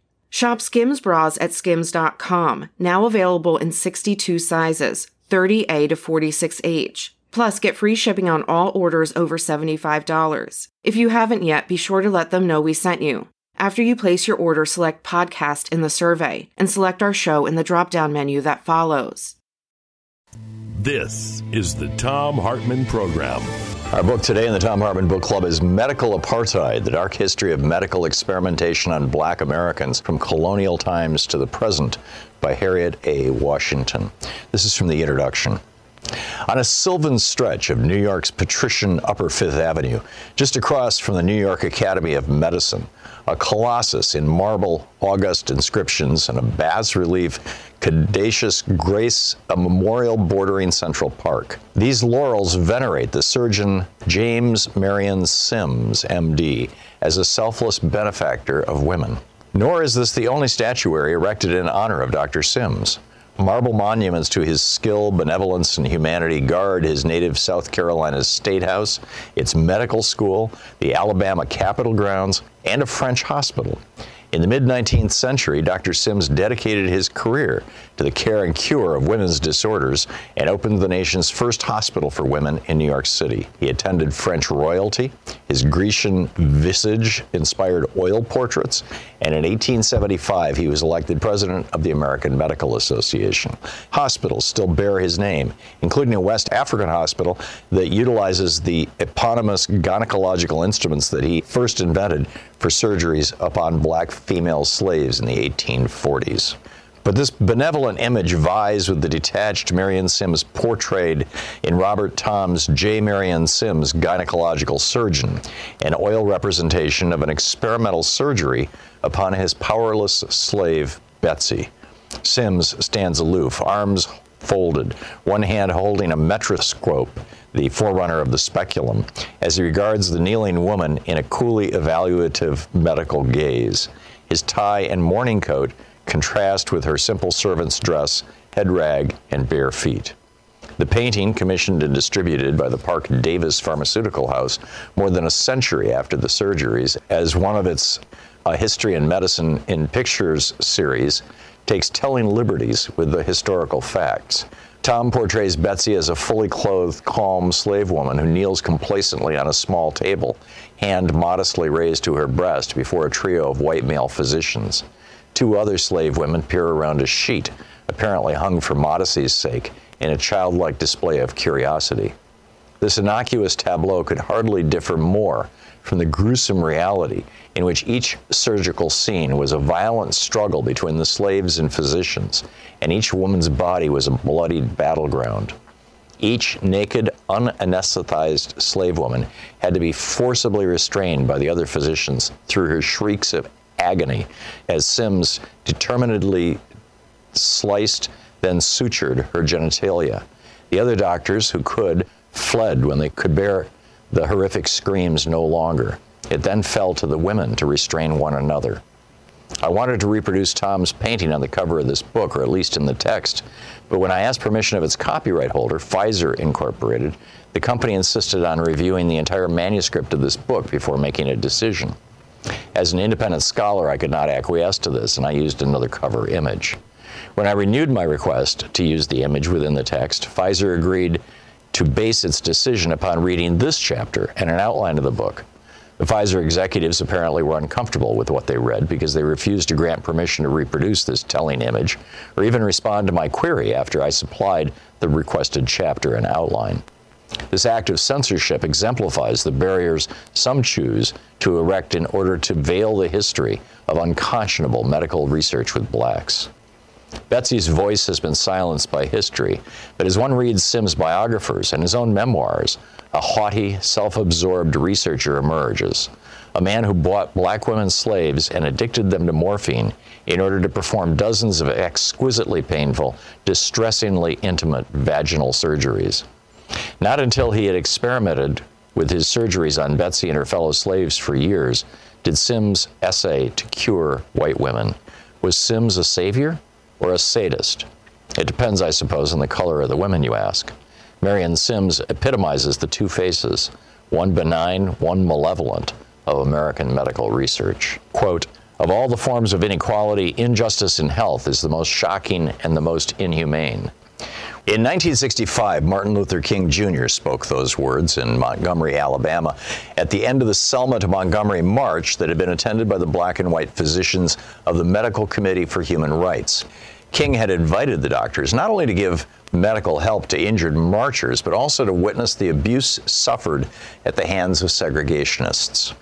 Shop Skims bras at skims.com, now available in 62 sizes, 30A to 46H. Plus, get free shipping on all orders over $75. If you haven't yet, be sure to let them know we sent you. After you place your order, select podcast in the survey and select our show in the drop down menu that follows. This is the Thom Hartmann Program. Our book today in the Thom Hartmann Book Club is Medical Apartheid The Dark History of Medical Experimentation on Black Americans from Colonial Times to the Present by Harriet A. Washington. This is from the introduction. On a sylvan stretch of New York's patrician Upper Fifth Avenue, just across from the New York Academy of Medicine, a colossus in marble, august inscriptions, and a bas relief caduceus grace a memorial bordering Central Park. These laurels venerate the surgeon James Marion Sims, MD, as a selfless benefactor of women. Nor is this the only statuary erected in honor of Dr. Sims. Marble monuments to his skill, benevolence, and humanity guard his native South Carolina's State House, its medical school, the Alabama Capitol grounds, and a French hospital. In the mid 19th century, Dr. Sims dedicated his career to the care and cure of women's disorders and opened the nation's first hospital for women in New York City. He attended French royalty. His Grecian visage inspired oil portraits. And in 1875, he was elected president of the American Medical Association. Hospitals still bear his name, including a West African hospital that utilizes the eponymous gynecological instruments that he first invented for surgeries upon black female slaves in the 1840s. But this benevolent image vies with the detached Marion Sims portrayed in Robert Thom's J. Marion Sims, Gynecological Surgeon, an oil representation of an experimental surgery upon his powerless slave, Betsy. Sims stands aloof, arms folded, one hand holding a metroscope, the forerunner of the speculum, as he regards the kneeling woman in a coolly evaluative medical gaze. His tie and morning coat contrast with her simple servant's dress, head rag, and bare feet. The painting, commissioned and distributed by the Park Davis Pharmaceutical House more than a century after the surgeries, as one of its uh, History and Medicine in Pictures series, takes telling liberties with the historical facts. Thom portrays Betsy as a fully clothed, calm slave woman who kneels complacently on a small table, hand modestly raised to her breast before a trio of white male physicians. Two other slave women peer around a sheet, apparently hung for modesty's sake, in a childlike display of curiosity. This innocuous tableau could hardly differ more from the gruesome reality in which each surgical scene was a violent struggle between the slaves and physicians, and each woman's body was a bloodied battleground. Each naked, unanesthetized slave woman had to be forcibly restrained by the other physicians through her shrieks of agony as Sims determinedly sliced, then sutured her genitalia. The other doctors who could fled when they could bear the horrific screams no longer. It then fell to the women to restrain one another. I wanted to reproduce Thom's painting on the cover of this book, or at least in the text, but when I asked permission of its copyright holder, Pfizer Incorporated, the company insisted on reviewing the entire manuscript of this book before making a decision. As an independent scholar, I could not acquiesce to this, and I used another cover image. When I renewed my request to use the image within the text, Pfizer agreed to base its decision upon reading this chapter and an outline of the book. The Pfizer executives apparently were uncomfortable with what they read because they refused to grant permission to reproduce this telling image or even respond to my query after I supplied the requested chapter and outline. This act of censorship exemplifies the barriers some choose to erect in order to veil the history of unconscionable medical research with blacks. Betsy's voice has been silenced by history, but as one reads Sims' biographers and his own memoirs, a haughty, self absorbed researcher emerges. A man who bought black women slaves and addicted them to morphine in order to perform dozens of exquisitely painful, distressingly intimate vaginal surgeries. Not until he had experimented with his surgeries on Betsy and her fellow slaves for years did Sims essay to cure white women. Was Sims a savior? or a sadist? It depends, I suppose, on the color of the women you ask. Marion Sims epitomizes the two faces, one benign, one malevolent, of American medical research. Quote, of all the forms of inequality, injustice in health is the most shocking and the most inhumane. In 1965, Martin Luther King Jr. spoke those words in Montgomery, Alabama, at the end of the Selma to Montgomery march that had been attended by the black and white physicians of the Medical Committee for Human Rights. King had invited the doctors not only to give medical help to injured marchers, but also to witness the abuse suffered at the hands of segregationists.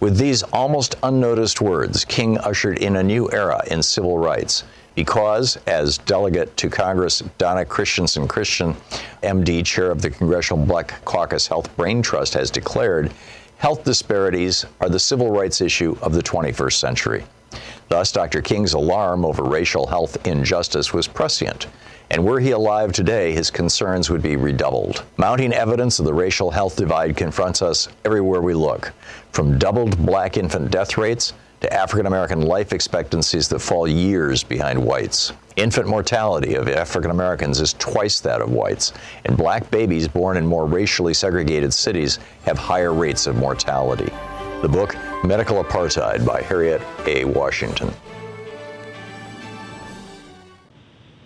With these almost unnoticed words, King ushered in a new era in civil rights because, as delegate to Congress Donna Christensen Christian, MD, chair of the Congressional Black Caucus Health Brain Trust, has declared, health disparities are the civil rights issue of the 21st century. Thus, Dr. King's alarm over racial health injustice was prescient. And were he alive today, his concerns would be redoubled. Mounting evidence of the racial health divide confronts us everywhere we look, from doubled black infant death rates to African American life expectancies that fall years behind whites. Infant mortality of African Americans is twice that of whites, and black babies born in more racially segregated cities have higher rates of mortality. The book, Medical Apartheid by Harriet A. Washington.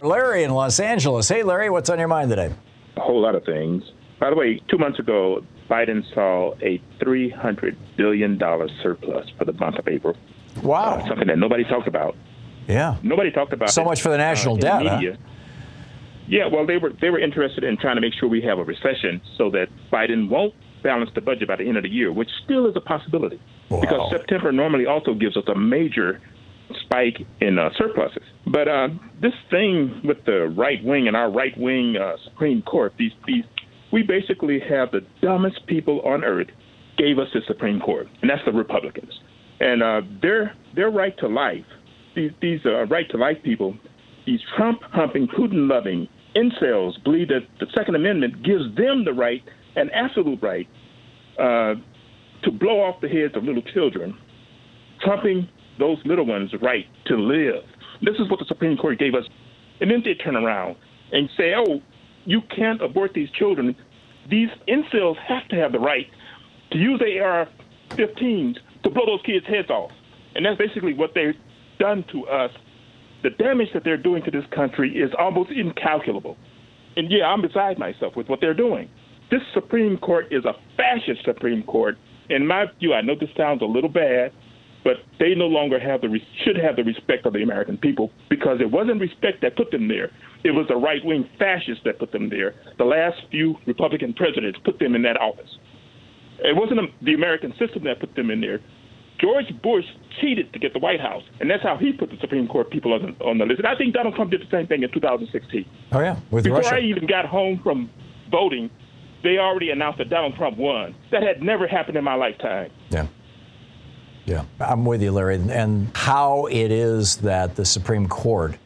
Larry in Los Angeles. Hey, Larry, what's on your mind today? A whole lot of things. By the way, two months ago, Biden saw a $300 billion surplus for the month of April. Wow. Uh, something that nobody talked about. Yeah. Nobody talked about So it, much for the national uh, debt, huh? Yeah, well, they were they were interested in trying to make sure we have a recession so that Biden won't balance the budget by the end of the year, which still is a possibility. Wow. Because September normally also gives us a major spike in uh, surpluses. But uh, this thing with the right wing and our right wing uh, Supreme Court, these these we basically have the dumbest people on earth gave us the Supreme Court, and that's the Republicans. And uh, their their right to life, these these uh, right to life people, these Trump humping, Putin loving incels believe that the Second Amendment gives them the right, an absolute right, uh, to blow off the heads of little children, trumping those little ones' right to live. This is what the Supreme Court gave us. And then they turn around and say, oh, you can't abort these children. These incels have to have the right to use AR 15s to blow those kids' heads off. And that's basically what they've done to us. The damage that they're doing to this country is almost incalculable. And yeah, I'm beside myself with what they're doing. This Supreme Court is a fascist Supreme Court. In my view, I know this sounds a little bad, but they no longer have the should have the respect of the American people because it wasn't respect that put them there. It was the right wing fascists that put them there. The last few Republican presidents put them in that office. It wasn't the American system that put them in there. George Bush cheated to get the White House, and that's how he put the Supreme Court people on the, on the list. And I think Donald Trump did the same thing in 2016. Oh yeah, with Before Russia. I even got home from voting, they already announced that Donald Trump won. That had never happened in my lifetime. Yeah. Yeah, I'm with you, Larry. And how it is that the Supreme Court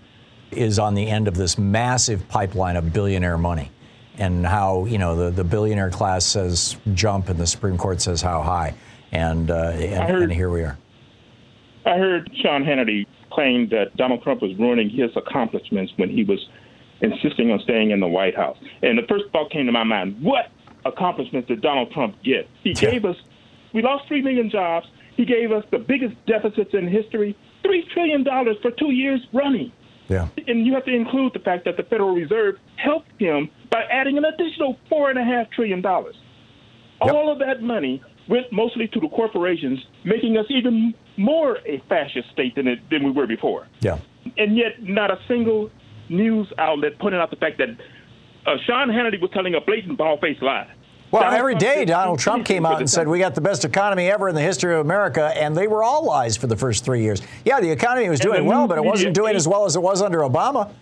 is on the end of this massive pipeline of billionaire money, and how you know the, the billionaire class says jump and the Supreme Court says how high, and uh, and, heard- and here we are. I heard Sean Hannity claim that Donald Trump was ruining his accomplishments when he was insisting on staying in the White House. And the first thought came to my mind what accomplishments did Donald Trump get? He gave us, we lost 3 million jobs. He gave us the biggest deficits in history $3 trillion for two years running. Yeah. And you have to include the fact that the Federal Reserve helped him by adding an additional $4.5 trillion. Yep. All of that money went mostly to the corporations, making us even more a fascist state than, it, than we were before. Yeah. And yet, not a single news outlet pointed out the fact that uh, Sean Hannity was telling a blatant, bald-faced lie. Well, Donald every Trump day Donald Trump came out and said we got the best economy ever in the history of America, and they were all lies for the first three years. Yeah, the economy was doing well, but it wasn't doing as well as it was under Obama.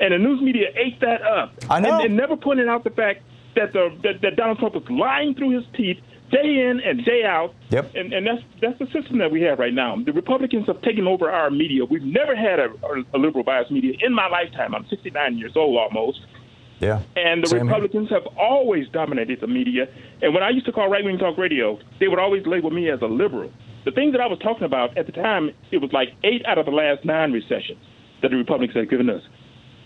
and the news media ate that up. I know. And, and never pointed out the fact that the that, that Donald Trump was lying through his teeth day in and day out. Yep. And and that's that's the system that we have right now. The Republicans have taken over our media. We've never had a, a liberal bias media in my lifetime. I'm 69 years old almost. Yeah. And the Same here. Republicans have always dominated the media. And when I used to call right wing talk radio, they would always label me as a liberal. The things that I was talking about at the time, it was like eight out of the last nine recessions that the Republicans had given us.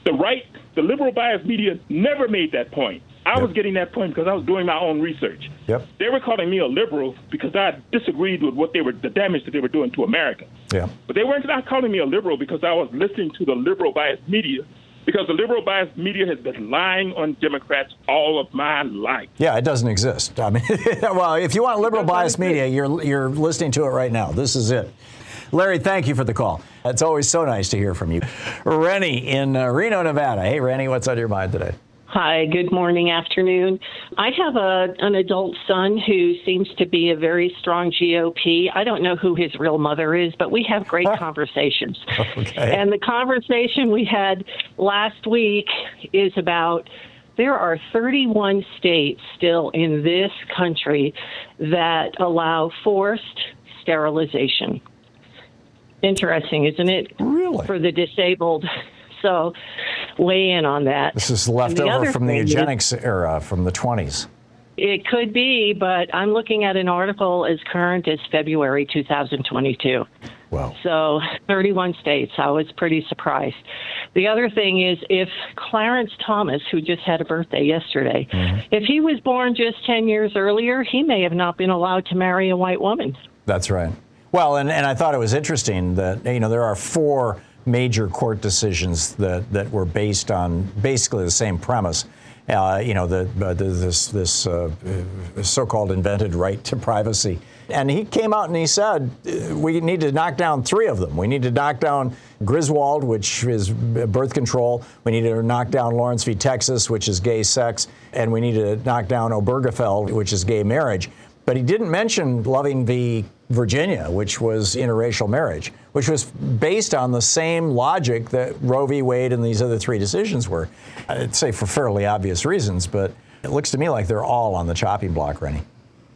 The right, the liberal bias media never made that point. I was getting that point because I was doing my own research. Yep. They were calling me a liberal because I disagreed with what they were, the damage that they were doing to America. Yeah. But they weren't not calling me a liberal because I was listening to the liberal biased media. Because the liberal biased media has been lying on Democrats all of my life. Yeah, it doesn't exist. I mean, well, if you want liberal bias media, you're you're listening to it right now. This is it. Larry, thank you for the call. It's always so nice to hear from you. Rennie in uh, Reno, Nevada. Hey, Rennie, what's on your mind today? Hi, good morning, afternoon. I have a an adult son who seems to be a very strong GOP. I don't know who his real mother is, but we have great conversations. Okay. And the conversation we had last week is about there are 31 states still in this country that allow forced sterilization. Interesting, isn't it? Really? For the disabled. So weigh in on that. This is And left the over other from the thing is- eugenics era from the 20s. It could be, but I'm looking at an article as current as February 2022. Wow. So 31 states. I was pretty surprised. The other thing is if Clarence Thomas, who just had a birthday yesterday, Mm-hmm. if he was born just 10 years earlier, he may have not been allowed to marry a white woman. That's right. Well, and, and I thought it was interesting that, you know, there are four major court decisions that, that were based on basically the same premise. Uh, you know, the, uh, the, this, this uh, so called invented right to privacy. And he came out and he said, uh, we need to knock down three of them. We need to knock down Griswold, which is birth control. We need to knock down Lawrence v. Texas, which is gay sex. And we need to knock down Obergefell, which is gay marriage. But he didn't mention Loving v. Virginia, which was interracial marriage, which was based on the same logic that Roe v. Wade and these other three decisions were. I'd say for fairly obvious reasons, but it looks to me like they're all on the chopping block, Rennie.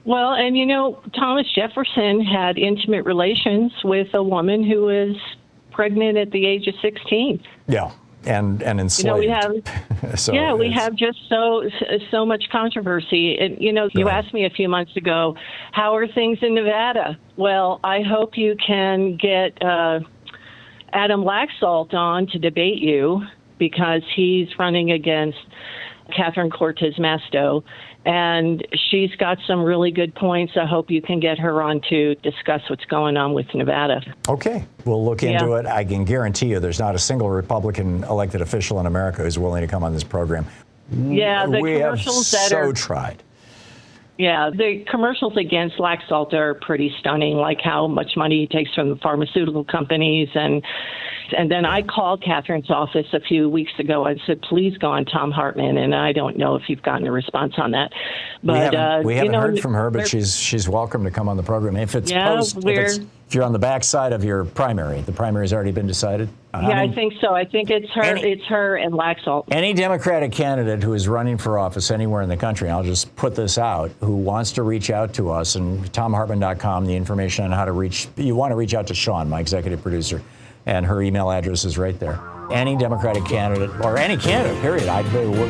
Well, and you know, Thomas Jefferson had intimate relations with a woman who was pregnant at the age of 16. Yeah, and and enslaved. You know, we have so yeah, we have just so so much controversy. And you know, you asked me a few months ago, how are things in Nevada? Well, I hope you can get uh, Adam Laxalt on to debate you because he's running against Catherine Cortez Masto. And she's got some really good points. I hope you can get her on to discuss what's going on with Nevada. Okay, we'll look into Yeah. it. I can guarantee you there's not a single Republican elected official in America who's willing to come on this program. Yeah, the we have commercials that so are tried. Yeah, the commercials against Laxalt are pretty stunning, like how much money he takes from the pharmaceutical companies and and then I called Catherine's office a few weeks ago and said, please go on Thom Hartmann. And I don't know if you've gotten a response on that. But, we haven't, uh, we you haven't know, heard from her, but she's she's welcome to come on the program. If it's Yeah, post, if, it's, if you're on the backside of your primary, the primary has already been decided. Uh, Yeah, I, mean, think so. I think it's her. it's her and Laxalt. Any Democratic candidate who is running for office anywhere in the country, I'll just put this out, who wants to reach out to us, and ThomHartmann.com, the information on how to reach, you want to reach out to Sean, my executive producer, and her email address is right there. Any Democratic candidate, or any candidate, period. I,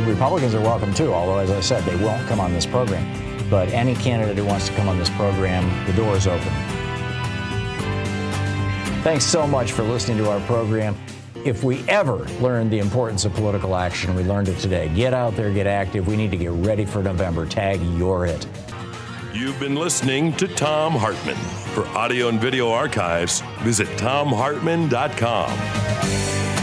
Republicans are welcome too, although, as I said, they won't come on this program. But any candidate who wants to come on this program, the door is open. Thanks so much for listening to our program. If we ever learned the importance of political action, we learned it today. Get out there, get active. We need to get ready for November. Tag you're it. You've been listening to Thom Hartmann. For audio and video archives, visit thomhartmann.com.